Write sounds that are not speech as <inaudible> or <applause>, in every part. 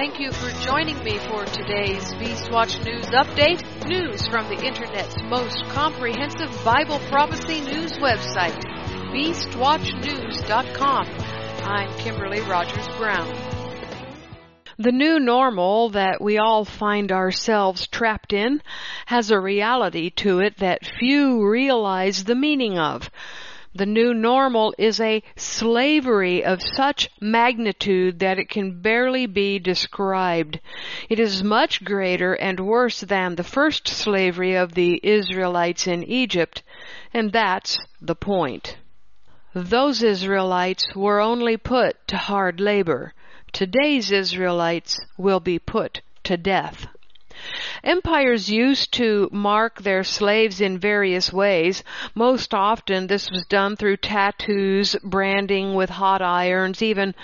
Thank you for joining me for today's Beastwatch News Update. News from the Internet's most comprehensive Bible prophecy news website, BeastWatchNews.com. I'm Kimberly Rogers Brown. The new normal that we all find ourselves trapped in has a reality to it that few realize the meaning of. The new normal is a slavery of such magnitude that it can barely be described. It is much greater and worse than the first slavery of the Israelites in Egypt, and that's the point. Those Israelites were only put to hard labor. Today's Israelites will be put to death. Empires used to mark their slaves in various ways. Most often this was done through tattoos, branding with hot irons, even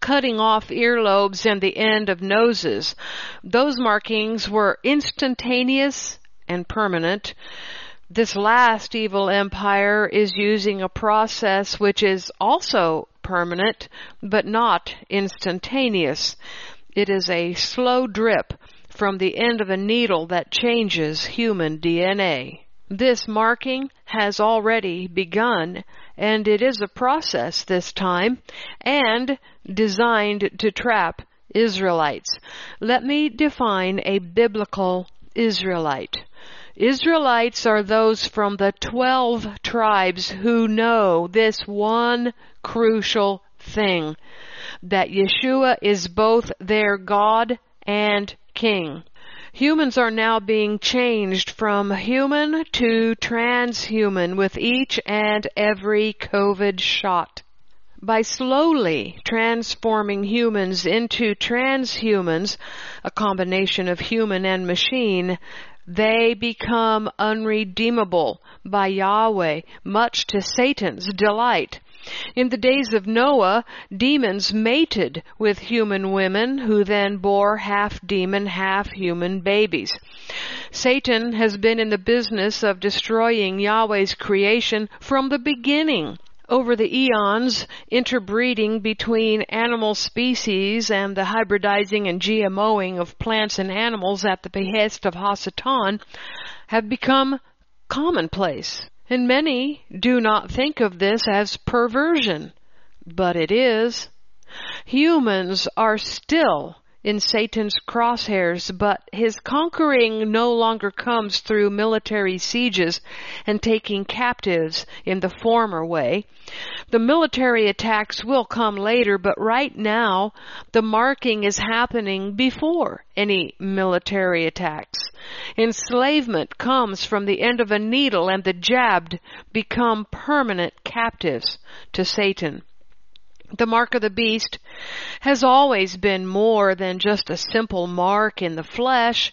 cutting off earlobes and the end of noses. Those markings were instantaneous and permanent. This last evil empire is using a process which is also permanent, but not instantaneous. It is a slow drip from the end of a needle that changes human DNA. This marking has already begun, and it is a process this time, and designed to trap Israelites. Let me define a biblical Israelite. Israelites are those from the twelve tribes who know this one crucial thing that Yeshua is both their God and King. Humans are now being changed from human to transhuman with each and every COVID shot. By slowly transforming humans into transhumans, a combination of human and machine, they become unredeemable by Yahweh, much to Satan's delight. In the days of Noah, demons mated with human women who then bore half demon, half human babies. Satan has been in the business of destroying Yahweh's creation from the beginning over the eons, interbreeding between animal species and the hybridizing and GMOing of plants and animals at the behest of Hasatan have become commonplace. And many do not think of this as perversion, but it is. Humans are still in Satan's crosshairs, but his conquering no longer comes through military sieges and taking captives in the former way. The military attacks will come later, but right now the marking is happening before any military attacks. Enslavement comes from the end of a needle and the jabbed become permanent captives to Satan. The mark of the beast has always been more than just a simple mark in the flesh.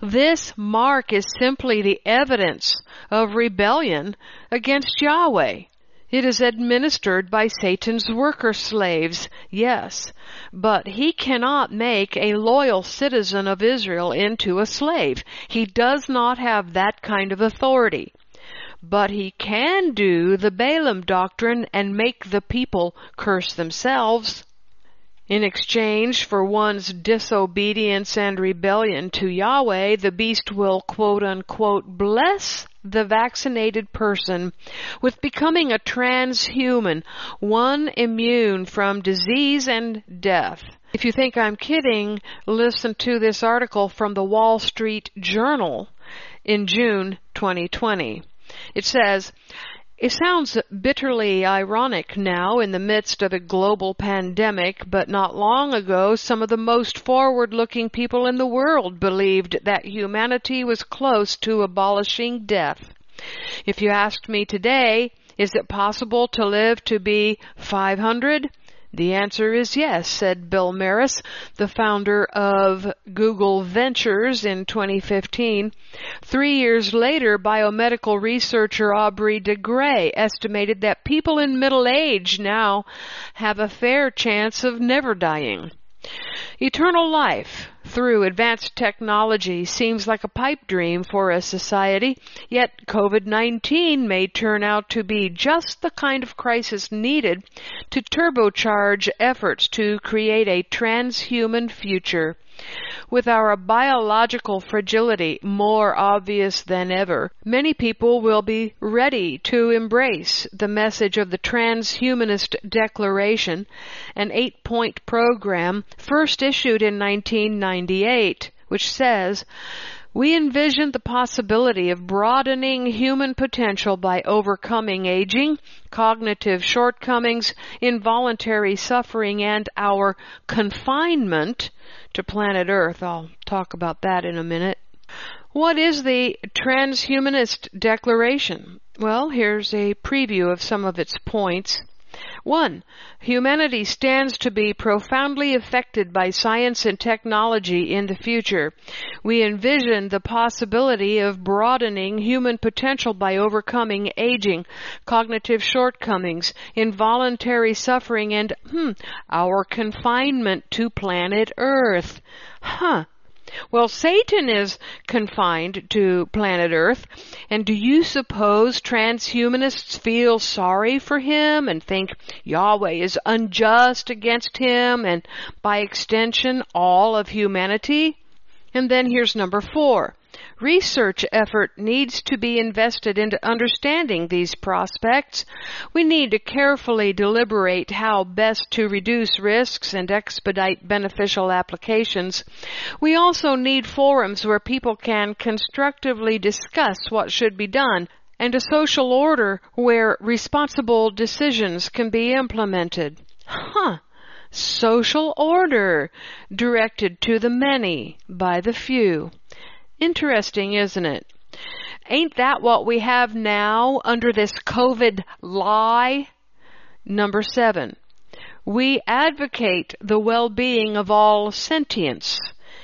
This mark is simply the evidence of rebellion against Yahweh. It is administered by Satan's worker slaves, yes, but he cannot make a loyal citizen of Israel into a slave. He does not have that kind of authority. But he can do the Balaam doctrine and make the people curse themselves. In exchange for one's disobedience and rebellion to Yahweh, the beast will quote unquote bless the vaccinated person with becoming a transhuman, one immune from disease and death. If you think I'm kidding, listen to this article from the Wall Street Journal in June 2020. It says, it sounds bitterly ironic now in the midst of a global pandemic, but not long ago some of the most forward looking people in the world believed that humanity was close to abolishing death. If you asked me today, is it possible to live to be 500? The answer is yes, said Bill Maris, the founder of Google Ventures in 2015. Three years later, biomedical researcher Aubrey de Grey estimated that people in middle age now have a fair chance of never dying. Eternal life through advanced technology seems like a pipe dream for a society, yet COVID-19 may turn out to be just the kind of crisis needed to turbocharge efforts to create a transhuman future. With our biological fragility more obvious than ever, many people will be ready to embrace the message of the Transhumanist Declaration, an eight point program first issued in 1998, which says, we envision the possibility of broadening human potential by overcoming aging, cognitive shortcomings, involuntary suffering, and our confinement to planet Earth. I'll talk about that in a minute. What is the Transhumanist Declaration? Well, here's a preview of some of its points. 1. Humanity stands to be profoundly affected by science and technology in the future. We envision the possibility of broadening human potential by overcoming aging, cognitive shortcomings, involuntary suffering, and, hmm, our confinement to planet Earth. Huh. Well, Satan is confined to planet Earth, and do you suppose transhumanists feel sorry for him and think Yahweh is unjust against him and by extension all of humanity? And then here's number four. Research effort needs to be invested into understanding these prospects. We need to carefully deliberate how best to reduce risks and expedite beneficial applications. We also need forums where people can constructively discuss what should be done and a social order where responsible decisions can be implemented. Huh social order directed to the many by the few. Interesting, isn't it? Ain't that what we have now under this COVID lie? Number seven, we advocate the well-being of all sentience,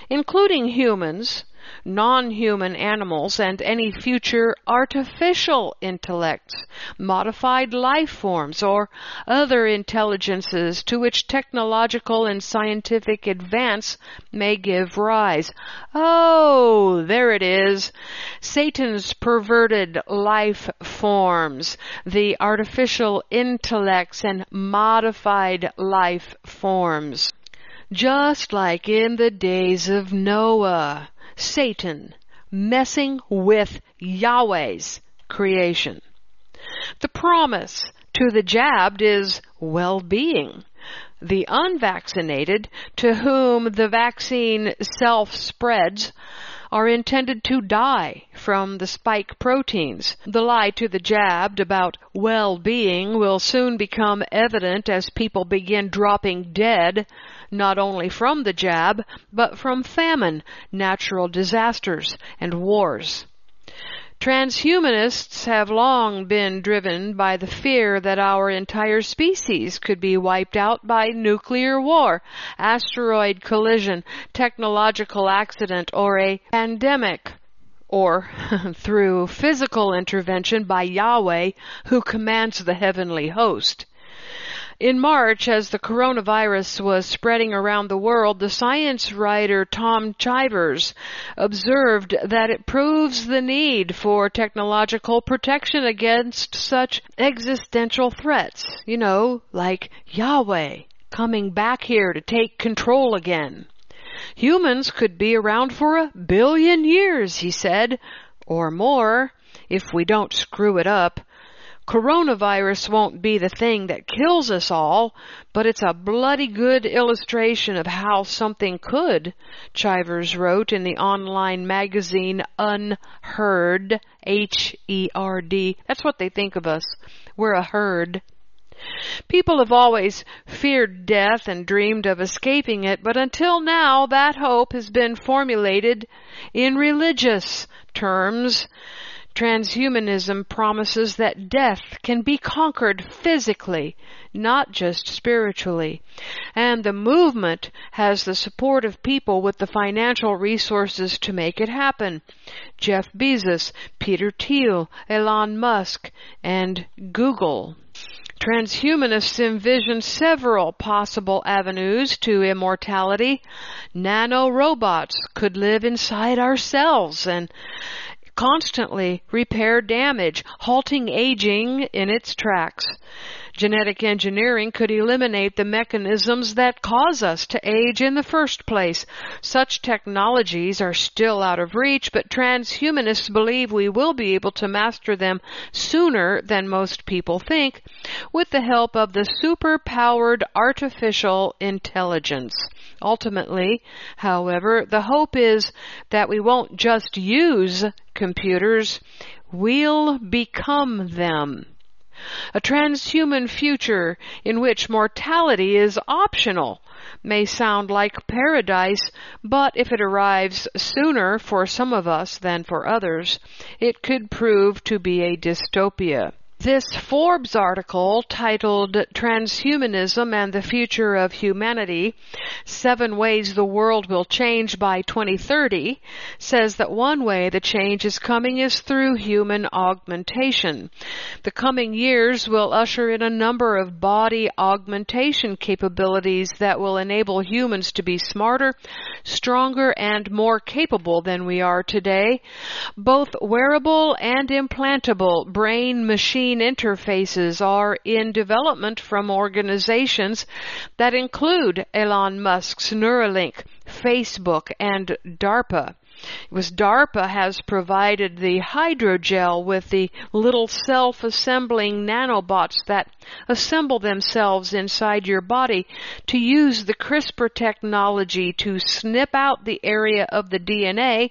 including humans, non-human animals, and any future artificial intellects, modified life forms, or other intelligences to which technological and scientific advance may give rise. Oh, there it is. Satan's perverted life forms, the artificial intellects and modified life forms. Just like in the days of Noah. Satan messing with Yahweh's creation. The promise to the jabbed is well-being. The unvaccinated, to whom the vaccine self-spreads, are intended to die from the spike proteins. The lie to the jabbed about well-being will soon become evident as people begin dropping dead not only from the jab, but from famine, natural disasters, and wars. Transhumanists have long been driven by the fear that our entire species could be wiped out by nuclear war, asteroid collision, technological accident, or a pandemic or <laughs> through physical intervention by Yahweh who commands the heavenly host. In March, as the coronavirus was spreading around the world, the science writer Tom Chivers observed that it proves the need for technological protection against such existential threats, you know, like Yahweh coming back here to take control again. Humans could be around for a billion years, he said, or more, if we don't screw it up coronavirus won't be the thing that kills us all, but it's a bloody good illustration of how something could, Chivers wrote in the online magazine UnHerd, H-E-R-D. That's what they think of us. We're a herd. People have always feared death and dreamed of escaping it, but until now that hope has been formulated in religious terms. Transhumanism promises that death can be conquered physically, not just spiritually. And the movement has the support of people with the financial resources to make it happen. Jeff Bezos, Peter Thiel, Elon Musk, and Google. Transhumanists envision several possible avenues to immortality. Nanorobots could live inside ourselves and constantly repair damage, halting aging in its tracks. Genetic engineering could eliminate the mechanisms that cause us to age in the first place. Such technologies are still out of reach, but transhumanists believe we will be able to master them sooner than most people think with the help of the super-powered artificial intelligence. Ultimately, however, the hope is that we won't just use computers, we'll become them. A transhuman future in which mortality is optional may sound like paradise, but if it arrives sooner for some of us than for others, it could prove to be a dystopia. This Forbes article titled Transhumanism and the Future of Humanity, Seven Ways the World Will Change by 2030, says that one way the change is coming is through human augmentation. The coming years will usher in a number of body augmentation capabilities that will enable humans to be smarter, stronger, and more capable than we are today. Both wearable and implantable brain machine interfaces are in development from organizations that include Elon Musk's Neuralink, Facebook, and DARPA. It was DARPA has provided the hydrogel with the little self-assembling nanobots that assemble themselves inside your body to use the CRISPR technology to snip out the area of the DNA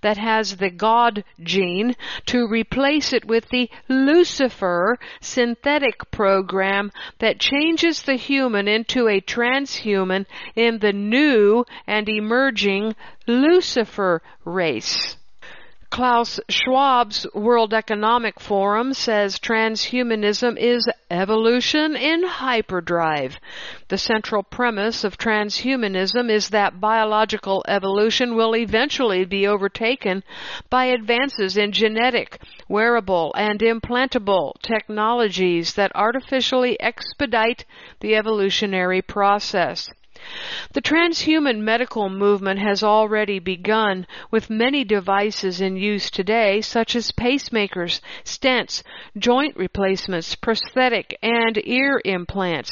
that has the God gene to replace it with the Lucifer synthetic program that changes the human into a transhuman in the new and emerging Lucifer race. Klaus Schwab's World Economic Forum says transhumanism is evolution in hyperdrive. The central premise of transhumanism is that biological evolution will eventually be overtaken by advances in genetic, wearable, and implantable technologies that artificially expedite the evolutionary process. The transhuman medical movement has already begun with many devices in use today such as pacemakers, stents, joint replacements, prosthetic and ear implants.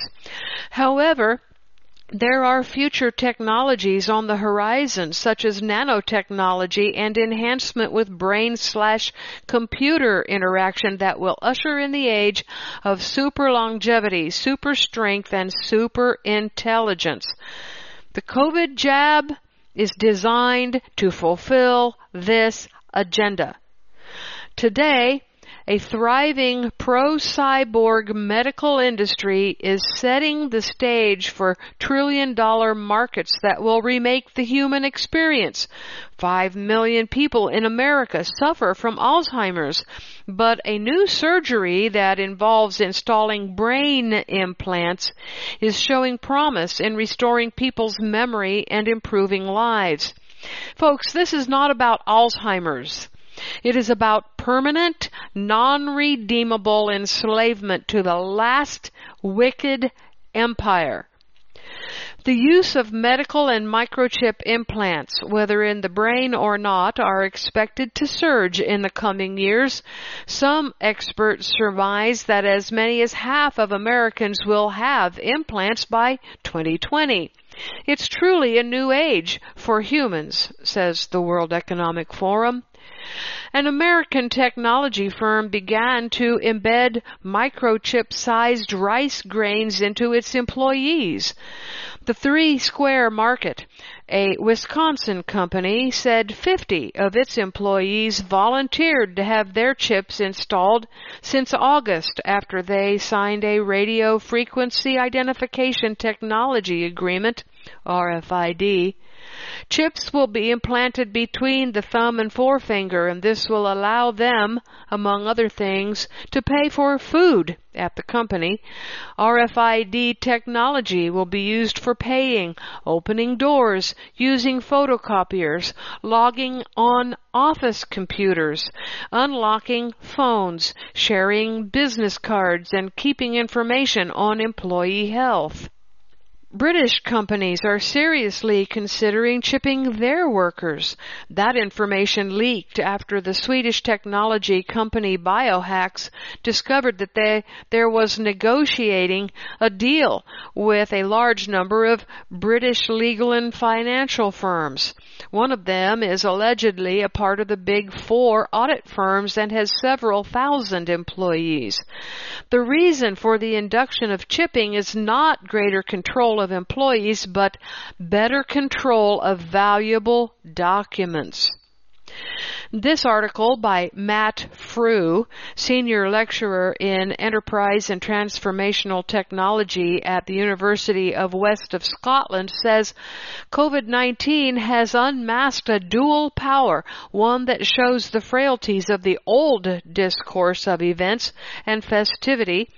However, there are future technologies on the horizon, such as nanotechnology and enhancement with brain slash computer interaction that will usher in the age of super longevity, super strength, and super intelligence. The COVID jab is designed to fulfill this agenda. Today, a thriving pro-cyborg medical industry is setting the stage for trillion dollar markets that will remake the human experience. Five million people in America suffer from Alzheimer's, but a new surgery that involves installing brain implants is showing promise in restoring people's memory and improving lives. Folks, this is not about Alzheimer's. It is about permanent, non-redeemable enslavement to the last wicked empire. The use of medical and microchip implants, whether in the brain or not, are expected to surge in the coming years. Some experts surmise that as many as half of Americans will have implants by 2020. It's truly a new age for humans, says the World Economic Forum. An American technology firm began to embed microchip sized rice grains into its employees. The Three Square Market, a Wisconsin company, said 50 of its employees volunteered to have their chips installed since August after they signed a radio frequency identification technology agreement, RFID, Chips will be implanted between the thumb and forefinger, and this will allow them, among other things, to pay for food at the company. RFID technology will be used for paying, opening doors, using photocopiers, logging on office computers, unlocking phones, sharing business cards, and keeping information on employee health. British companies are seriously considering chipping their workers. That information leaked after the Swedish technology company Biohax discovered that they, there was negotiating a deal with a large number of British legal and financial firms. One of them is allegedly a part of the big four audit firms and has several thousand employees. The reason for the induction of chipping is not greater control of employees, but better control of valuable documents. This article by Matt Frew, senior lecturer in enterprise and transformational technology at the University of West of Scotland says COVID-19 has unmasked a dual power, one that shows the frailties of the old discourse of events and festivity,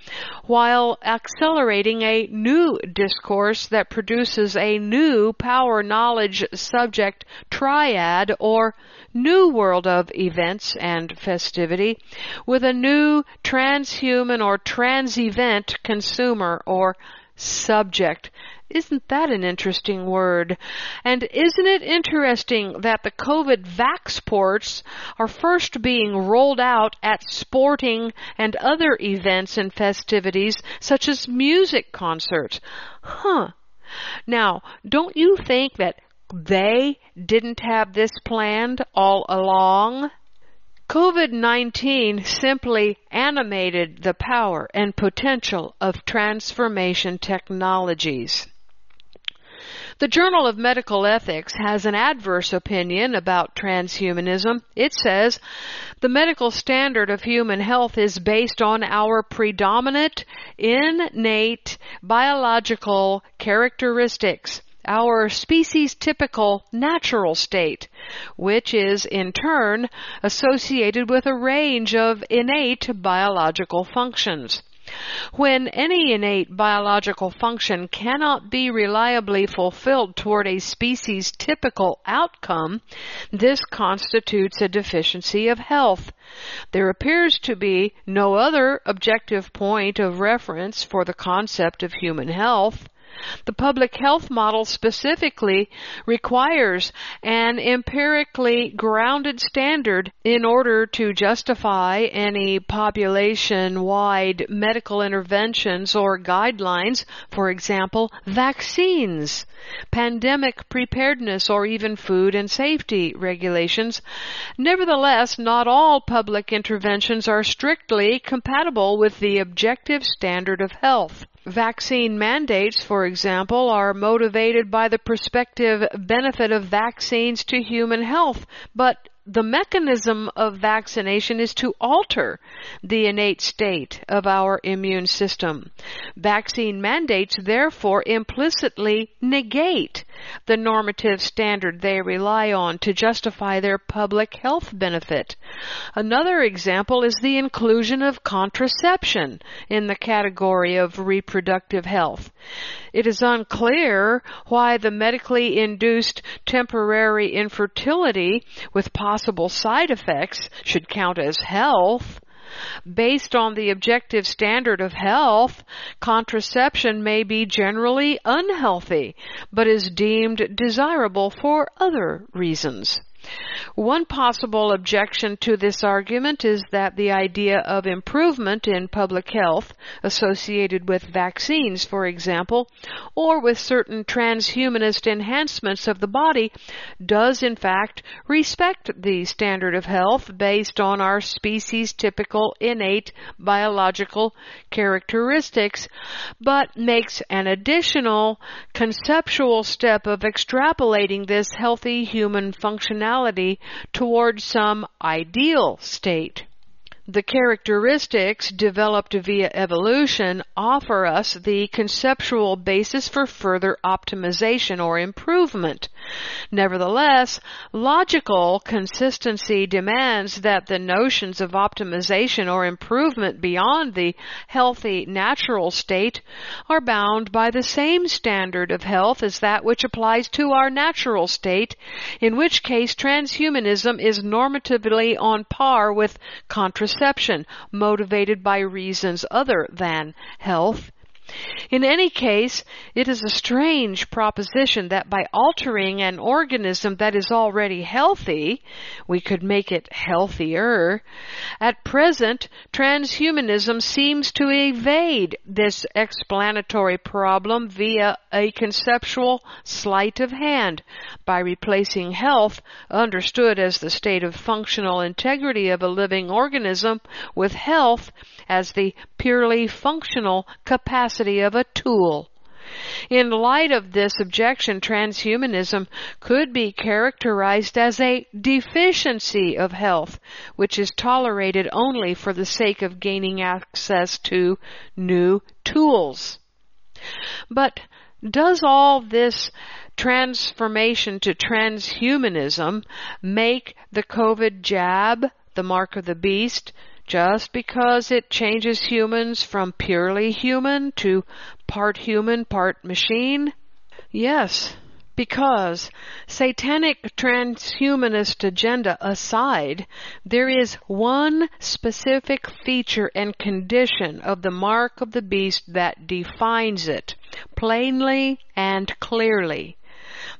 while accelerating a new discourse that produces a new power knowledge subject triad or new world of events and festivity with a new transhuman or trans-event consumer or subject. Isn't that an interesting word? And isn't it interesting that the COVID vaxports are first being rolled out at sporting and other events and festivities such as music concerts? Huh. Now, don't you think that they didn't have this planned all along. COVID-19 simply animated the power and potential of transformation technologies. The Journal of Medical Ethics has an adverse opinion about transhumanism. It says the medical standard of human health is based on our predominant innate biological characteristics our species typical natural state, which is in turn associated with a range of innate biological functions. When any innate biological function cannot be reliably fulfilled toward a species typical outcome, this constitutes a deficiency of health. There appears to be no other objective point of reference for the concept of human health. The public health model specifically requires an empirically grounded standard in order to justify any population-wide medical interventions or guidelines, for example, vaccines, pandemic preparedness, or even food and safety regulations. Nevertheless, not all public interventions are strictly compatible with the objective standard of health. Vaccine mandates, for example, are motivated by the prospective benefit of vaccines to human health, but the mechanism of vaccination is to alter the innate state of our immune system. Vaccine mandates therefore implicitly negate the normative standard they rely on to justify their public health benefit. Another example is the inclusion of contraception in the category of reproductive health. It is unclear why the medically induced temporary infertility with possible side effects should count as health. Based on the objective standard of health, contraception may be generally unhealthy, but is deemed desirable for other reasons. One possible objection to this argument is that the idea of improvement in public health associated with vaccines, for example, or with certain transhumanist enhancements of the body does in fact respect the standard of health based on our species typical innate biological characteristics, but makes an additional conceptual step of extrapolating this healthy human functionality towards some ideal state. The characteristics developed via evolution offer us the conceptual basis for further optimization or improvement. Nevertheless, logical consistency demands that the notions of optimization or improvement beyond the healthy natural state are bound by the same standard of health as that which applies to our natural state, in which case transhumanism is normatively on par with contraception perception motivated by reasons other than health. In any case, it is a strange proposition that by altering an organism that is already healthy, we could make it healthier. At present, transhumanism seems to evade this explanatory problem via a conceptual sleight of hand by replacing health, understood as the state of functional integrity of a living organism, with health as the purely functional capacity of a tool. In light of this objection, transhumanism could be characterized as a deficiency of health, which is tolerated only for the sake of gaining access to new tools. But does all this transformation to transhumanism make the COVID jab the mark of the beast just because it changes humans from purely human to part human, part machine? Yes, because satanic transhumanist agenda aside, there is one specific feature and condition of the mark of the beast that defines it plainly and clearly.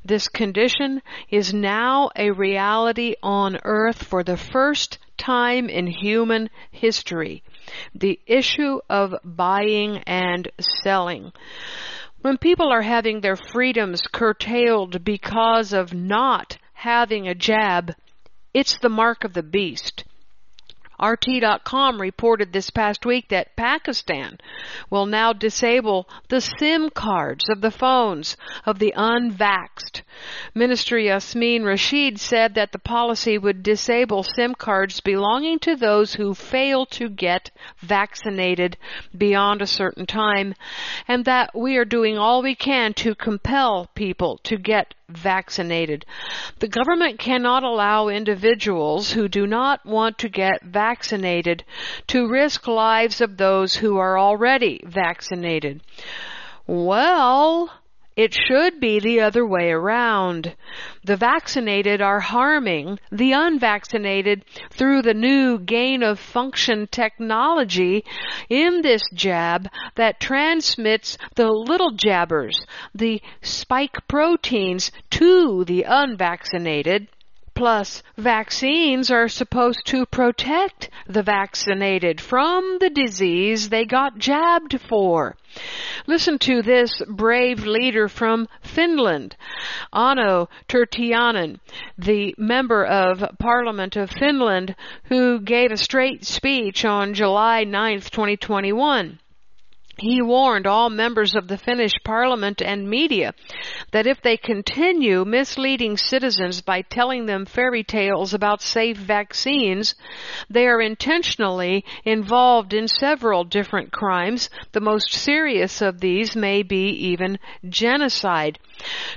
This condition is now a reality on earth for the first time in human history. The issue of buying and selling. When people are having their freedoms curtailed because of not having a jab, it's the mark of the beast. RT.com reported this past week that Pakistan will now disable the SIM cards of the phones of the unvaxxed. Minister Yasmin Rashid said that the policy would disable SIM cards belonging to those who fail to get vaccinated beyond a certain time and that we are doing all we can to compel people to get vaccinated. The government cannot allow individuals who do not want to get vaccinated to risk lives of those who are already vaccinated. Well, it should be the other way around. The vaccinated are harming the unvaccinated through the new gain of function technology in this jab that transmits the little jabbers, the spike proteins to the unvaccinated Plus, vaccines are supposed to protect the vaccinated from the disease they got jabbed for. Listen to this brave leader from Finland, Ano Turtiainen, the member of Parliament of Finland who gave a straight speech on July 9, 2021. He warned all members of the Finnish parliament and media that if they continue misleading citizens by telling them fairy tales about safe vaccines, they are intentionally involved in several different crimes. The most serious of these may be even genocide.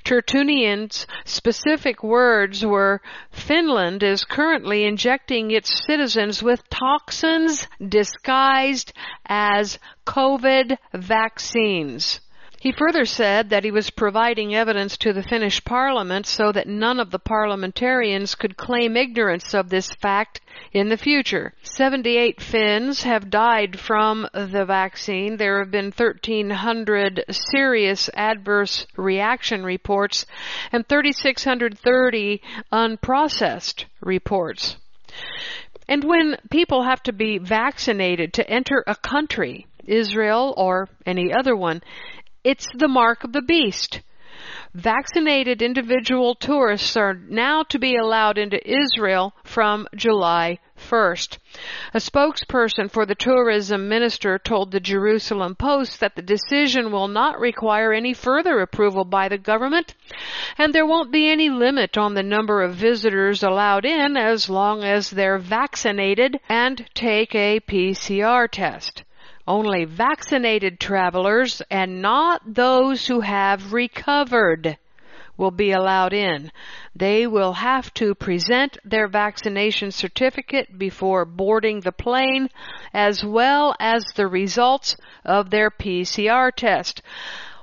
Turtiainen's specific words were, Finland is currently injecting its citizens with toxins disguised as COVID vaccines. He further said that he was providing evidence to the Finnish parliament so that none of the parliamentarians could claim ignorance of this fact in the future. 78 Finns have died from the vaccine. There have been 1,300 serious adverse reaction reports and 3,630 unprocessed reports. And when people have to be vaccinated to enter a country, Israel or any other one, it's the mark of the beast. Vaccinated individual tourists are now to be allowed into Israel from July 1st. A spokesperson for the tourism minister told the Jerusalem Post that the decision will not require any further approval by the government and there won't be any limit on the number of visitors allowed in as long as they're vaccinated and take a PCR test. Only vaccinated travelers and not those who have recovered will be allowed in. They will have to present their vaccination certificate before boarding the plane as well as the results of their PCR test.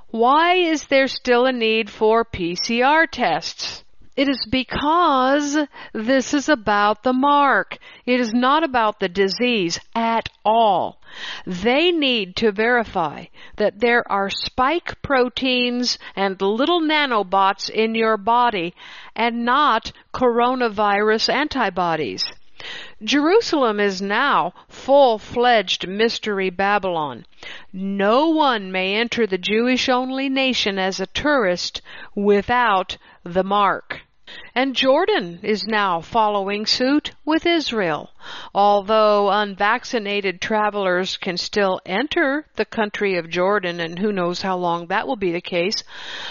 Why is there still a need for PCR tests? It is because this is about the mark. It is not about the disease at all. They need to verify that there are spike proteins and little nanobots in your body and not coronavirus antibodies. Jerusalem is now full-fledged mystery Babylon. No one may enter the Jewish only nation as a tourist without the mark. And Jordan is now following suit with Israel. Although unvaccinated travelers can still enter the country of Jordan, and who knows how long that will be the case,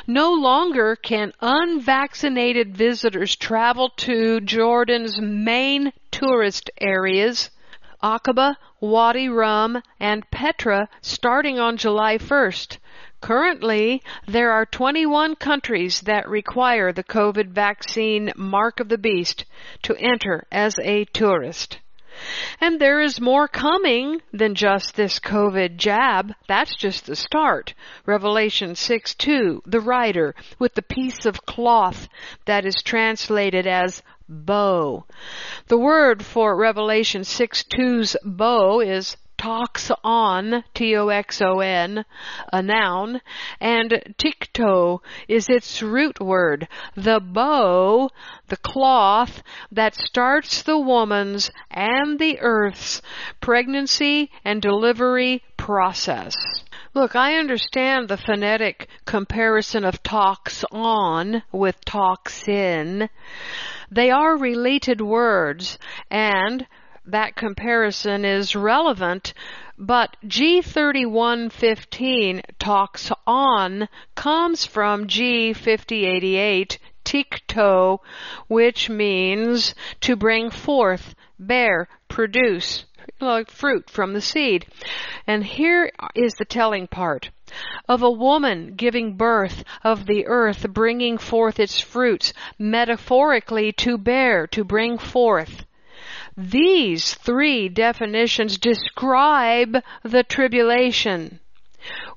no longer can unvaccinated visitors travel to Jordan's main tourist areas, Aqaba, Wadi Rum, and Petra, starting on July 1st. Currently, there are 21 countries that require the COVID vaccine mark of the beast to enter as a tourist. And there is more coming than just this COVID jab. That's just the start. Revelation 6 2, the rider with the piece of cloth that is translated as bow. The word for Revelation 6 2's bow is toxon, T-O-X-O-N, a noun, and tikto is its root word, the bow, the cloth that starts the woman's and the earth's pregnancy and delivery process. Look, I understand the phonetic comparison of toxon with toxin. They are related words and that comparison is relevant, but G3115 talks on comes from G5088 tikto, which means to bring forth, bear, produce, like fruit from the seed. And here is the telling part of a woman giving birth, of the earth bringing forth its fruits, metaphorically to bear, to bring forth. These three definitions describe the tribulation.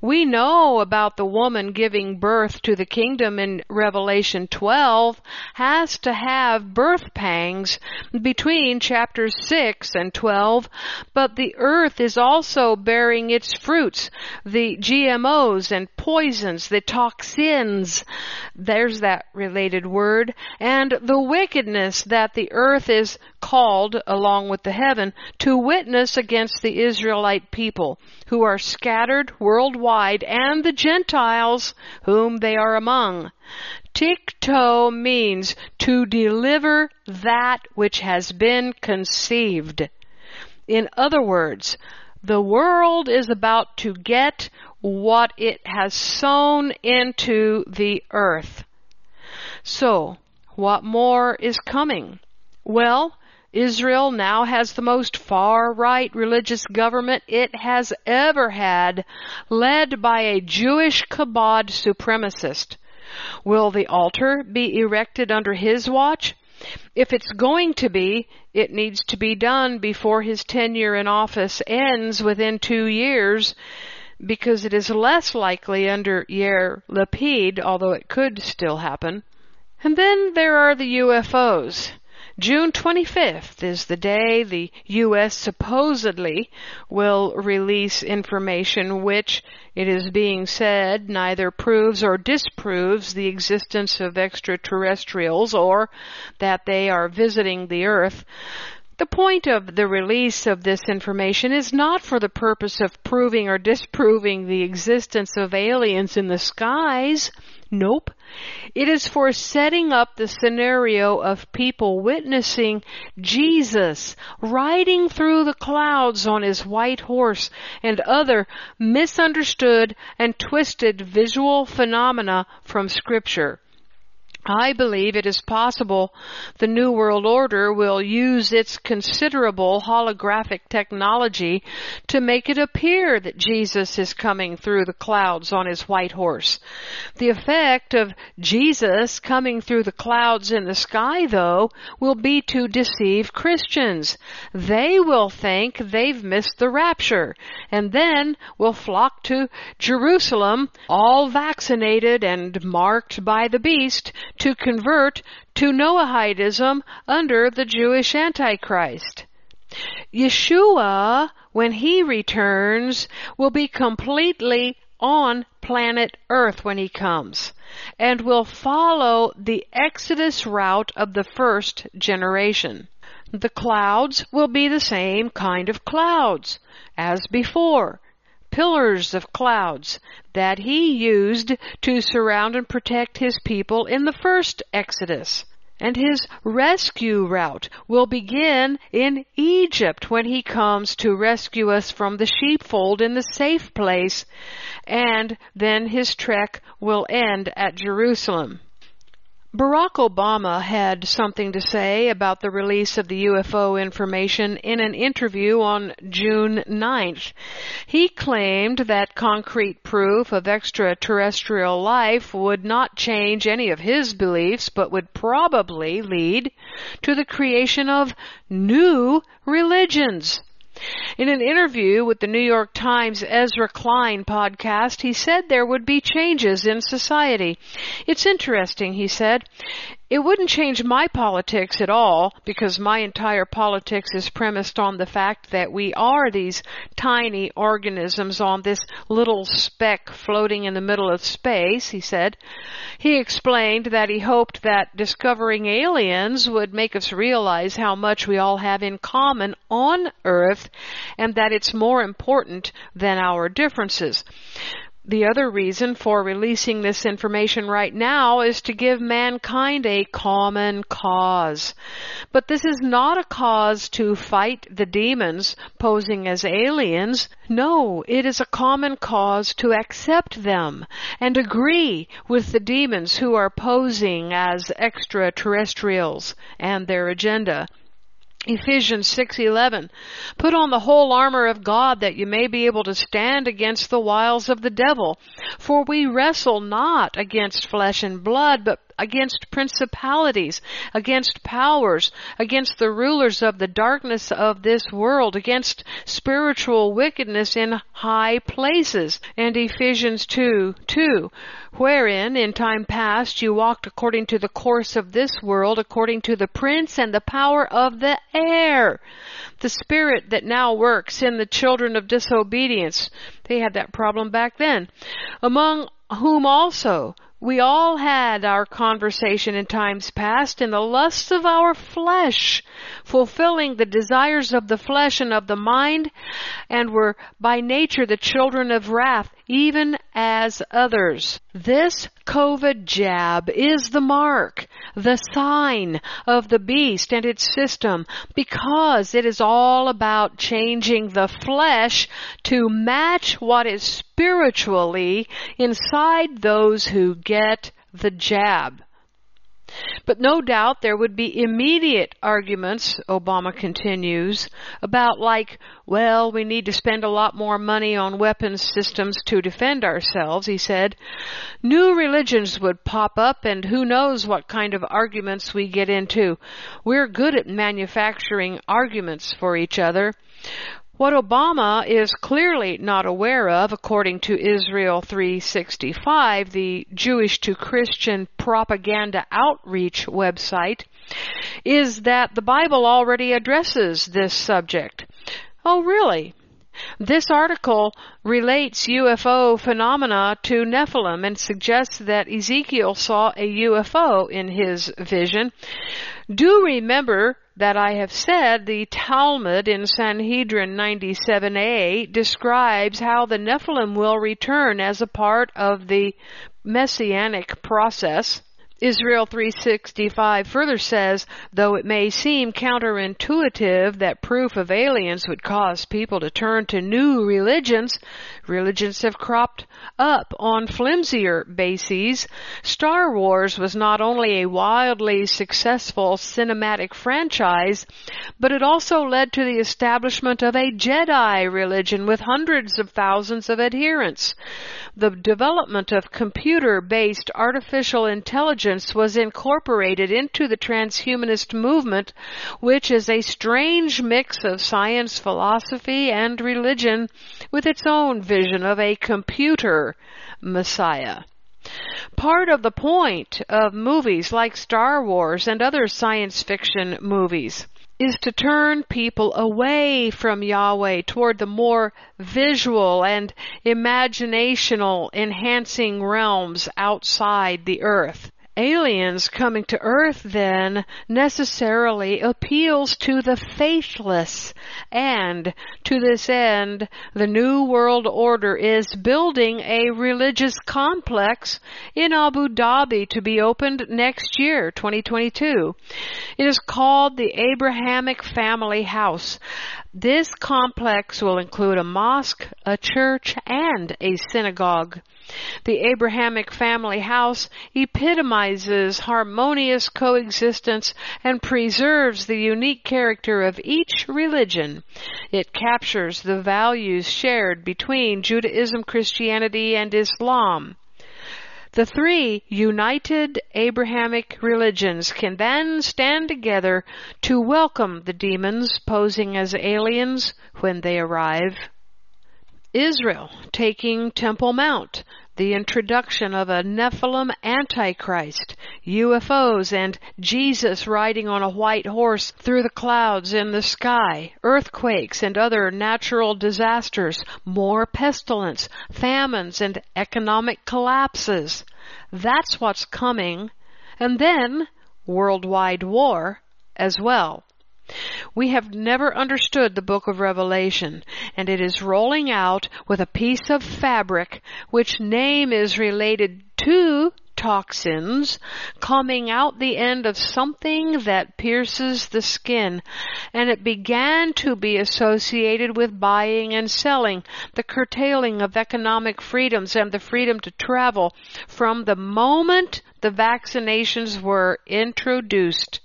We know about the woman giving birth to the kingdom in Revelation 12 has to have birth pangs between chapters 6 and 12, but the earth is also bearing its fruits, the GMOs and poisons, the toxins, there's that related word, and the wickedness that the earth is called, along with the heaven, to witness against the Israelite people who are scattered worldwide and the Gentiles whom they are among. Tikto means to deliver that which has been conceived. In other words, the world is about to get what it has sown into the earth. So, what more is coming? Well, Israel now has the most far right religious government it has ever had, led by a Jewish kabod supremacist. Will the altar be erected under his watch? If it's going to be, it needs to be done before his tenure in office ends within two years, because it is less likely under Yair Lapid, although it could still happen. And then there are the UFOs. June 25th is the day the U.S. supposedly will release information which, it is being said, neither proves or disproves the existence of extraterrestrials or that they are visiting the Earth. The point of the release of this information is not for the purpose of proving or disproving the existence of aliens in the skies. Nope. It is for setting up the scenario of people witnessing Jesus riding through the clouds on his white horse and other misunderstood and twisted visual phenomena from scripture. I believe it is possible the New World Order will use its considerable holographic technology to make it appear that Jesus is coming through the clouds on his white horse. The effect of Jesus coming through the clouds in the sky, though, will be to deceive Christians. They will think they've missed the rapture and then will flock to Jerusalem all vaccinated and marked by the beast to convert to Noahidism under the Jewish Antichrist. Yeshua, when he returns, will be completely on planet Earth when he comes and will follow the Exodus route of the first generation. The clouds will be the same kind of clouds as before pillars of clouds that he used to surround and protect his people in the first Exodus. And his rescue route will begin in Egypt when he comes to rescue us from the sheepfold in the safe place, and then his trek will end at Jerusalem. Barack Obama had something to say about the release of the UFO information in an interview on June 9th. He claimed that concrete proof of extraterrestrial life would not change any of his beliefs, but would probably lead to the creation of new religions. In an interview with the New York Times Ezra Klein podcast, he said there would be changes in society. It's interesting, he said. It wouldn't change my politics at all because my entire politics is premised on the fact that we are these tiny organisms on this little speck floating in the middle of space, he said. He explained that he hoped that discovering aliens would make us realize how much we all have in common on Earth and that it's more important than our differences. The other reason for releasing this information right now is to give mankind a common cause. But this is not a cause to fight the demons posing as aliens. No, it is a common cause to accept them and agree with the demons who are posing as extraterrestrials and their agenda. Ephesians 6:11 Put on the whole armor of God that you may be able to stand against the wiles of the devil. For we wrestle not against flesh and blood but against principalities, against powers, against the rulers of the darkness of this world, against spiritual wickedness in high places. And Ephesians 2, 2, wherein in time past you walked according to the course of this world, according to the prince and the power of the air, the spirit that now works in the children of disobedience. They had that problem back then. Among whom also we all had our conversation in times past in the lusts of our flesh, fulfilling the desires of the flesh and of the mind, and were by nature the children of wrath, even as others. This COVID jab is the mark, the sign of the beast and its system, because it is all about changing the flesh to match what is spiritually inside those who get the jab. But no doubt there would be immediate arguments, Obama continues, about like, well, we need to spend a lot more money on weapons systems to defend ourselves, he said. New religions would pop up and who knows what kind of arguments we get into. We're good at manufacturing arguments for each other. What Obama is clearly not aware of, according to Israel 365, the Jewish to Christian propaganda outreach website, is that the Bible already addresses this subject. Oh, really? This article relates UFO phenomena to Nephilim and suggests that Ezekiel saw a UFO in his vision. Do remember that I have said the Talmud in Sanhedrin 97a describes how the Nephilim will return as a part of the messianic process. Israel 365 further says, though it may seem counterintuitive that proof of aliens would cause people to turn to new religions, religions have cropped up on flimsier bases. Star Wars was not only a wildly successful cinematic franchise, but it also led to the establishment of a Jedi religion with hundreds of thousands of adherents. The development of computer-based artificial intelligence was incorporated into the transhumanist movement, which is a strange mix of science, philosophy, and religion with its own vision of a computer messiah. Part of the point of movies like Star Wars and other science fiction movies is to turn people away from Yahweh toward the more visual and imaginational enhancing realms outside the earth aliens coming to Earth then necessarily appeals to the faithless. And to this end, the New World Order is building a religious complex in Abu Dhabi to be opened next year, 2022. It is called the Abrahamic Family House. This complex will include a mosque, a church, and a synagogue. The Abrahamic family house epitomizes harmonious coexistence and preserves the unique character of each religion. It captures the values shared between Judaism, Christianity, and Islam. The three united Abrahamic religions can then stand together to welcome the demons posing as aliens when they arrive. Israel taking Temple Mount, the introduction of a Nephilim Antichrist, UFOs, and Jesus riding on a white horse through the clouds in the sky, earthquakes and other natural disasters, more pestilence, famines, and economic collapses. That's what's coming. And then worldwide war as well. We have never understood the book of Revelation, and it is rolling out with a piece of fabric which name is related to toxins coming out the end of something that pierces the skin. And it began to be associated with buying and selling the curtailing of economic freedoms and the freedom to travel from the moment the vaccinations were introduced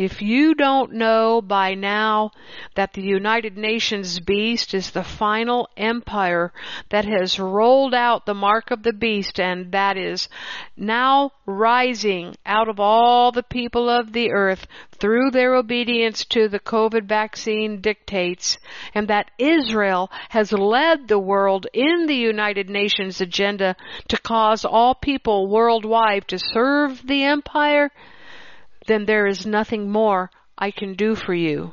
if you don't know by now that the United Nations beast is the final empire that has rolled out the mark of the beast and that is now rising out of all the people of the earth through their obedience to the COVID vaccine dictates and that Israel has led the world in the United Nations agenda to cause all people worldwide to serve the empire, then there is nothing more I can do for you.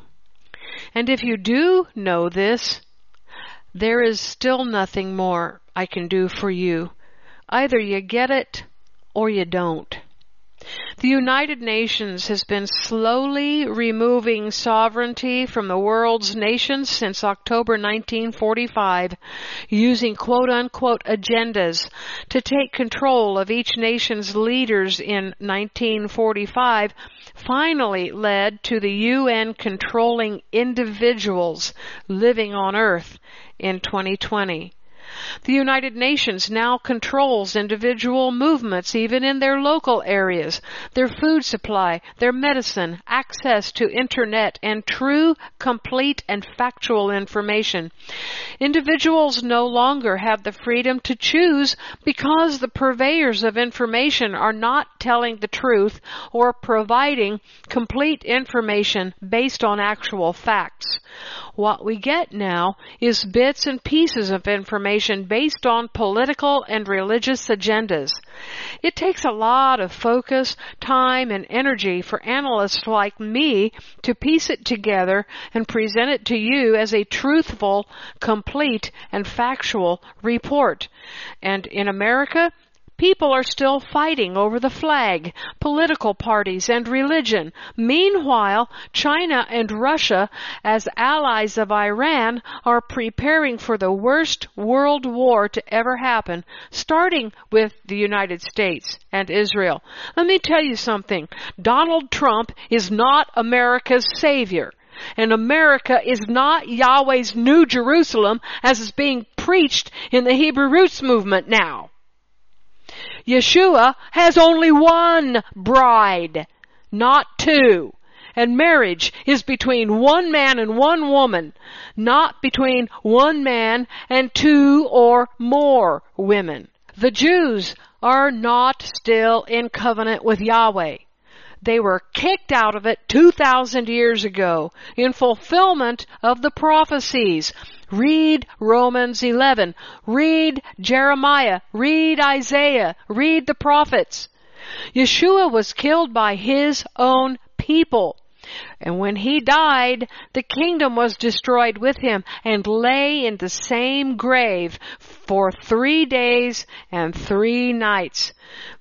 And if you do know this, there is still nothing more I can do for you. Either you get it or you don't. The United Nations has been slowly removing sovereignty from the world's nations since October 1945, using quote unquote agendas to take control of each nation's leaders in 1945 finally led to the UN controlling individuals living on Earth in 2020. The United Nations now controls individual movements even in their local areas, their food supply, their medicine, access to internet, and true, complete, and factual information. Individuals no longer have the freedom to choose because the purveyors of information are not telling the truth or providing complete information based on actual facts. What we get now is bits and pieces of information based on political and religious agendas. It takes a lot of focus, time, and energy for analysts like me to piece it together and present it to you as a truthful, complete, and factual report. And in America, People are still fighting over the flag, political parties, and religion. Meanwhile, China and Russia, as allies of Iran, are preparing for the worst world war to ever happen, starting with the United States and Israel. Let me tell you something. Donald Trump is not America's savior. And America is not Yahweh's New Jerusalem as is being preached in the Hebrew Roots movement now. Yeshua has only one bride, not two. And marriage is between one man and one woman, not between one man and two or more women. The Jews are not still in covenant with Yahweh. They were kicked out of it 2,000 years ago in fulfillment of the prophecies. Read Romans 11. Read Jeremiah. Read Isaiah. Read the prophets. Yeshua was killed by his own people. And when he died, the kingdom was destroyed with him and lay in the same grave for three days and three nights.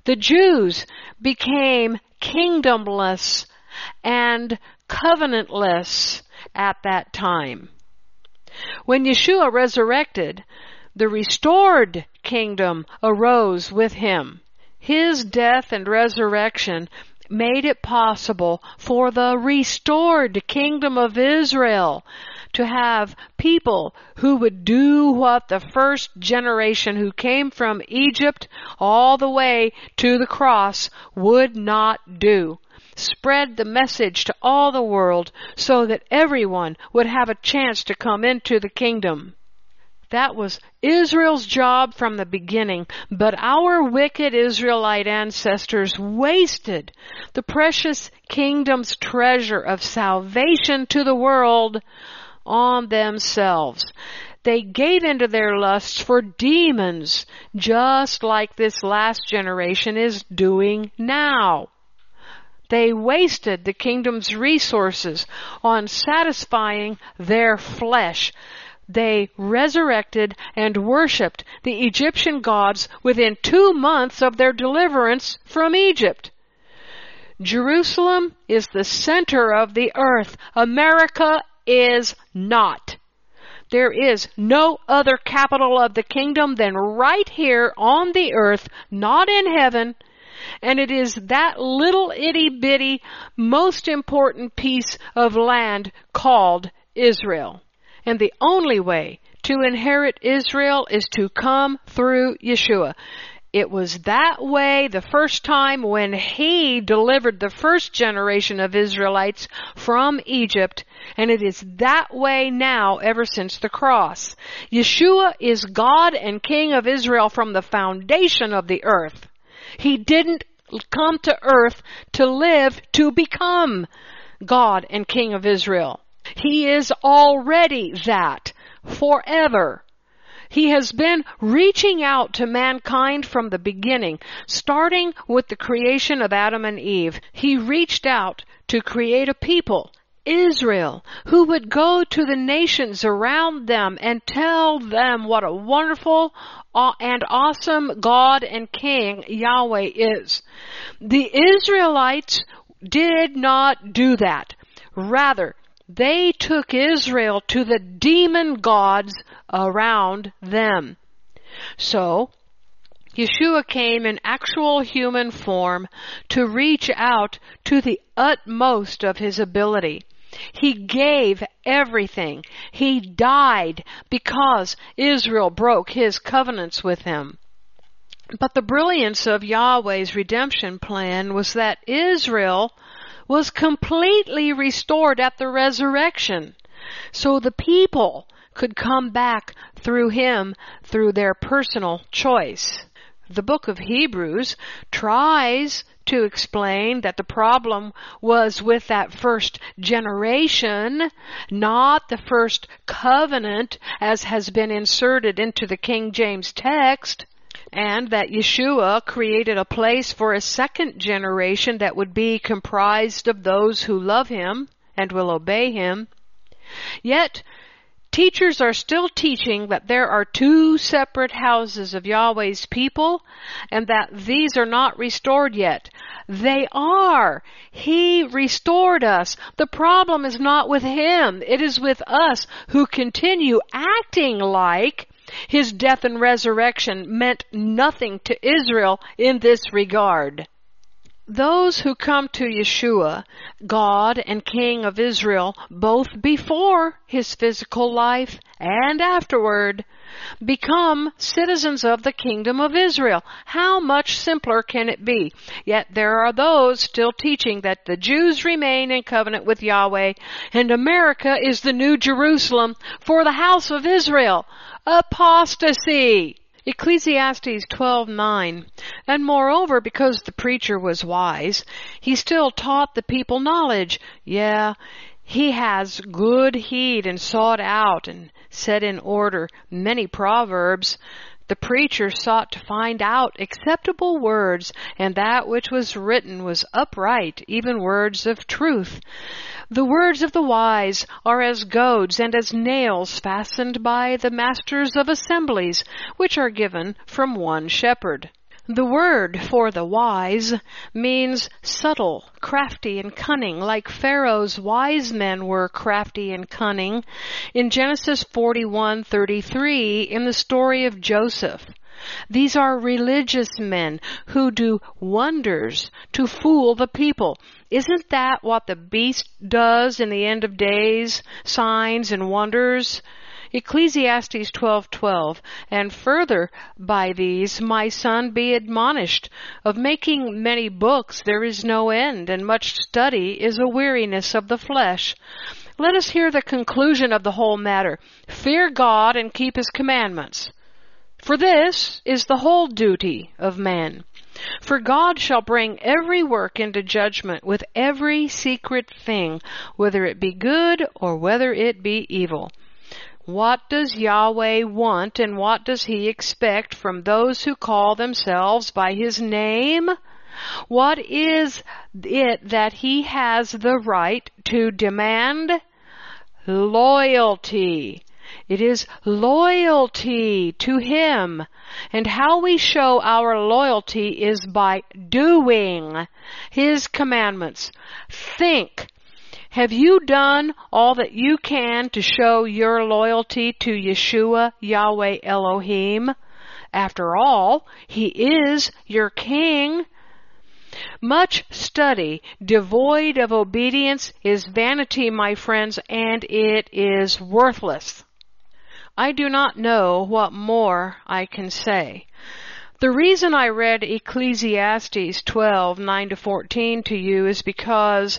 The Jews became kingdomless and covenantless at that time. When Yeshua resurrected, the restored kingdom arose with him. His death and resurrection made it possible for the restored kingdom of Israel to have people who would do what the first generation who came from Egypt all the way to the cross would not do. Spread the message to all the world so that everyone would have a chance to come into the kingdom. That was Israel's job from the beginning, but our wicked Israelite ancestors wasted the precious kingdom's treasure of salvation to the world on themselves. They gave into their lusts for demons, just like this last generation is doing now. They wasted the kingdom's resources on satisfying their flesh they resurrected and worshipped the Egyptian gods within two months of their deliverance from Egypt. Jerusalem is the center of the earth. America is not. There is no other capital of the kingdom than right here on the earth, not in heaven. And it is that little itty bitty, most important piece of land called Israel. And the only way to inherit Israel is to come through Yeshua. It was that way the first time when he delivered the first generation of Israelites from Egypt, and it is that way now ever since the cross. Yeshua is God and King of Israel from the foundation of the earth. He didn't come to earth to live to become God and King of Israel. He is already that forever. He has been reaching out to mankind from the beginning, starting with the creation of Adam and Eve. He reached out to create a people, Israel, who would go to the nations around them and tell them what a wonderful and awesome God and King Yahweh is. The Israelites did not do that. Rather, they took Israel to the demon gods around them. So, Yeshua came in actual human form to reach out to the utmost of his ability. He gave everything. He died because Israel broke his covenants with him. But the brilliance of Yahweh's redemption plan was that Israel was completely restored at the resurrection. So the people could come back through him through their personal choice. The book of Hebrews tries to explain that the problem was with that first generation, not the first covenant as has been inserted into the King James text and that Yeshua created a place for a second generation that would be comprised of those who love him and will obey him. Yet, Teachers are still teaching that there are two separate houses of Yahweh's people and that these are not restored yet. They are. He restored us. The problem is not with Him. It is with us who continue acting like his death and resurrection meant nothing to Israel in this regard. Those who come to Yeshua, God and King of Israel, both before his physical life and afterward, become citizens of the kingdom of Israel. How much simpler can it be? Yet there are those still teaching that the Jews remain in covenant with Yahweh and America is the new Jerusalem for the house of Israel. Apostasy! Ecclesiastes 12:9 And moreover because the preacher was wise he still taught the people knowledge. Yeah he has good heed and sought out and set in order many proverbs. The preacher sought to find out acceptable words, and that which was written was upright, even words of truth. The words of the wise are as goads and as nails fastened by the masters of assemblies, which are given from one shepherd. The word for the wise means subtle, crafty, and cunning, like Pharaoh's wise men were crafty and cunning in Genesis 41:33 in the story of Joseph. These are religious men who do wonders to fool the people. Isn't that what the beast does in the end of days? Signs and wonders? Ecclesiastes 12:12 and further by these my son be admonished of making many books there is no end and much study is a weariness of the flesh let us hear the conclusion of the whole matter fear God and keep his commandments for this is the whole duty of man for God shall bring every work into judgment with every secret thing, whether it be good or whether it be evil. What does Yahweh want and what does He expect from those who call themselves by His name? What is it that He has the right to demand? Loyalty. It is loyalty to Him. And how we show our loyalty is by doing His commandments. Think have you done all that you can to show your loyalty to Yeshua, Yahweh Elohim? After all, He is your King. Much study devoid of obedience is vanity, my friends, and it is worthless. I do not know what more I can say. The reason I read Ecclesiastes 12, 9 to 14 to you is because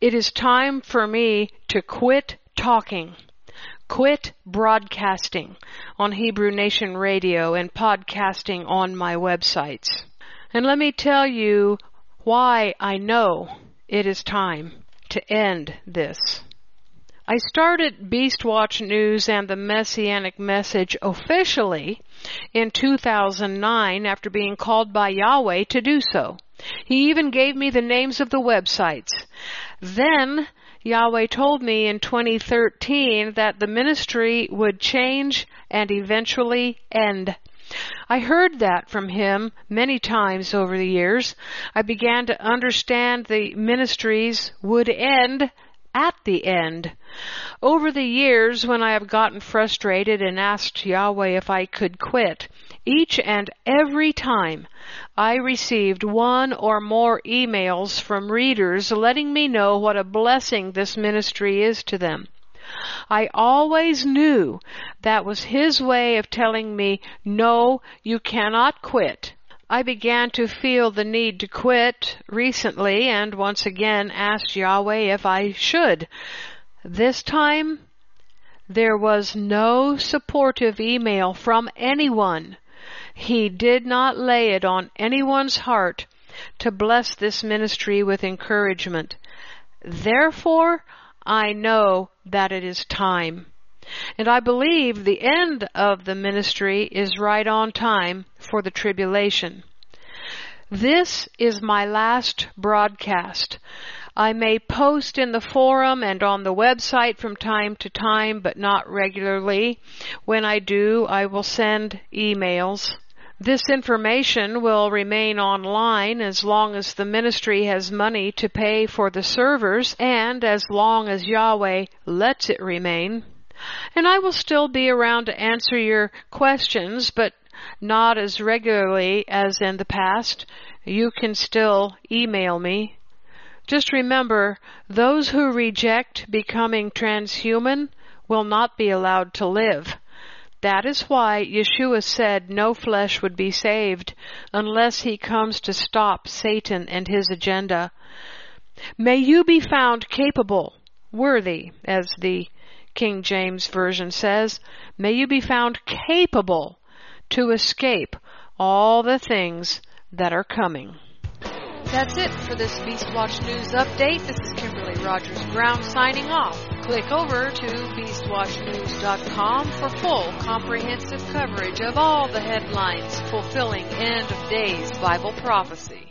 it is time for me to quit talking. Quit broadcasting on Hebrew Nation Radio and podcasting on my websites. And let me tell you why I know it is time to end this. I started Beastwatch News and the Messianic Message officially in 2009 after being called by Yahweh to do so. He even gave me the names of the websites. Then Yahweh told me in 2013 that the ministry would change and eventually end. I heard that from him many times over the years. I began to understand the ministries would end at the end. Over the years, when I have gotten frustrated and asked Yahweh if I could quit, each and every time I received one or more emails from readers letting me know what a blessing this ministry is to them. I always knew that was His way of telling me, no, you cannot quit. I began to feel the need to quit recently and once again asked Yahweh if I should. This time, there was no supportive email from anyone he did not lay it on anyone's heart to bless this ministry with encouragement. Therefore, I know that it is time. And I believe the end of the ministry is right on time for the tribulation. This is my last broadcast. I may post in the forum and on the website from time to time, but not regularly. When I do, I will send emails. This information will remain online as long as the ministry has money to pay for the servers and as long as Yahweh lets it remain. And I will still be around to answer your questions, but not as regularly as in the past. You can still email me. Just remember, those who reject becoming transhuman will not be allowed to live. That is why Yeshua said no flesh would be saved unless he comes to stop Satan and his agenda. May you be found capable, worthy, as the King James Version says, may you be found capable to escape all the things that are coming. That's it for this Beast Watch News update. This is Kimberly Rogers Brown signing off. Click over to beastwatchnews.com for full comprehensive coverage of all the headlines fulfilling end of days Bible prophecy.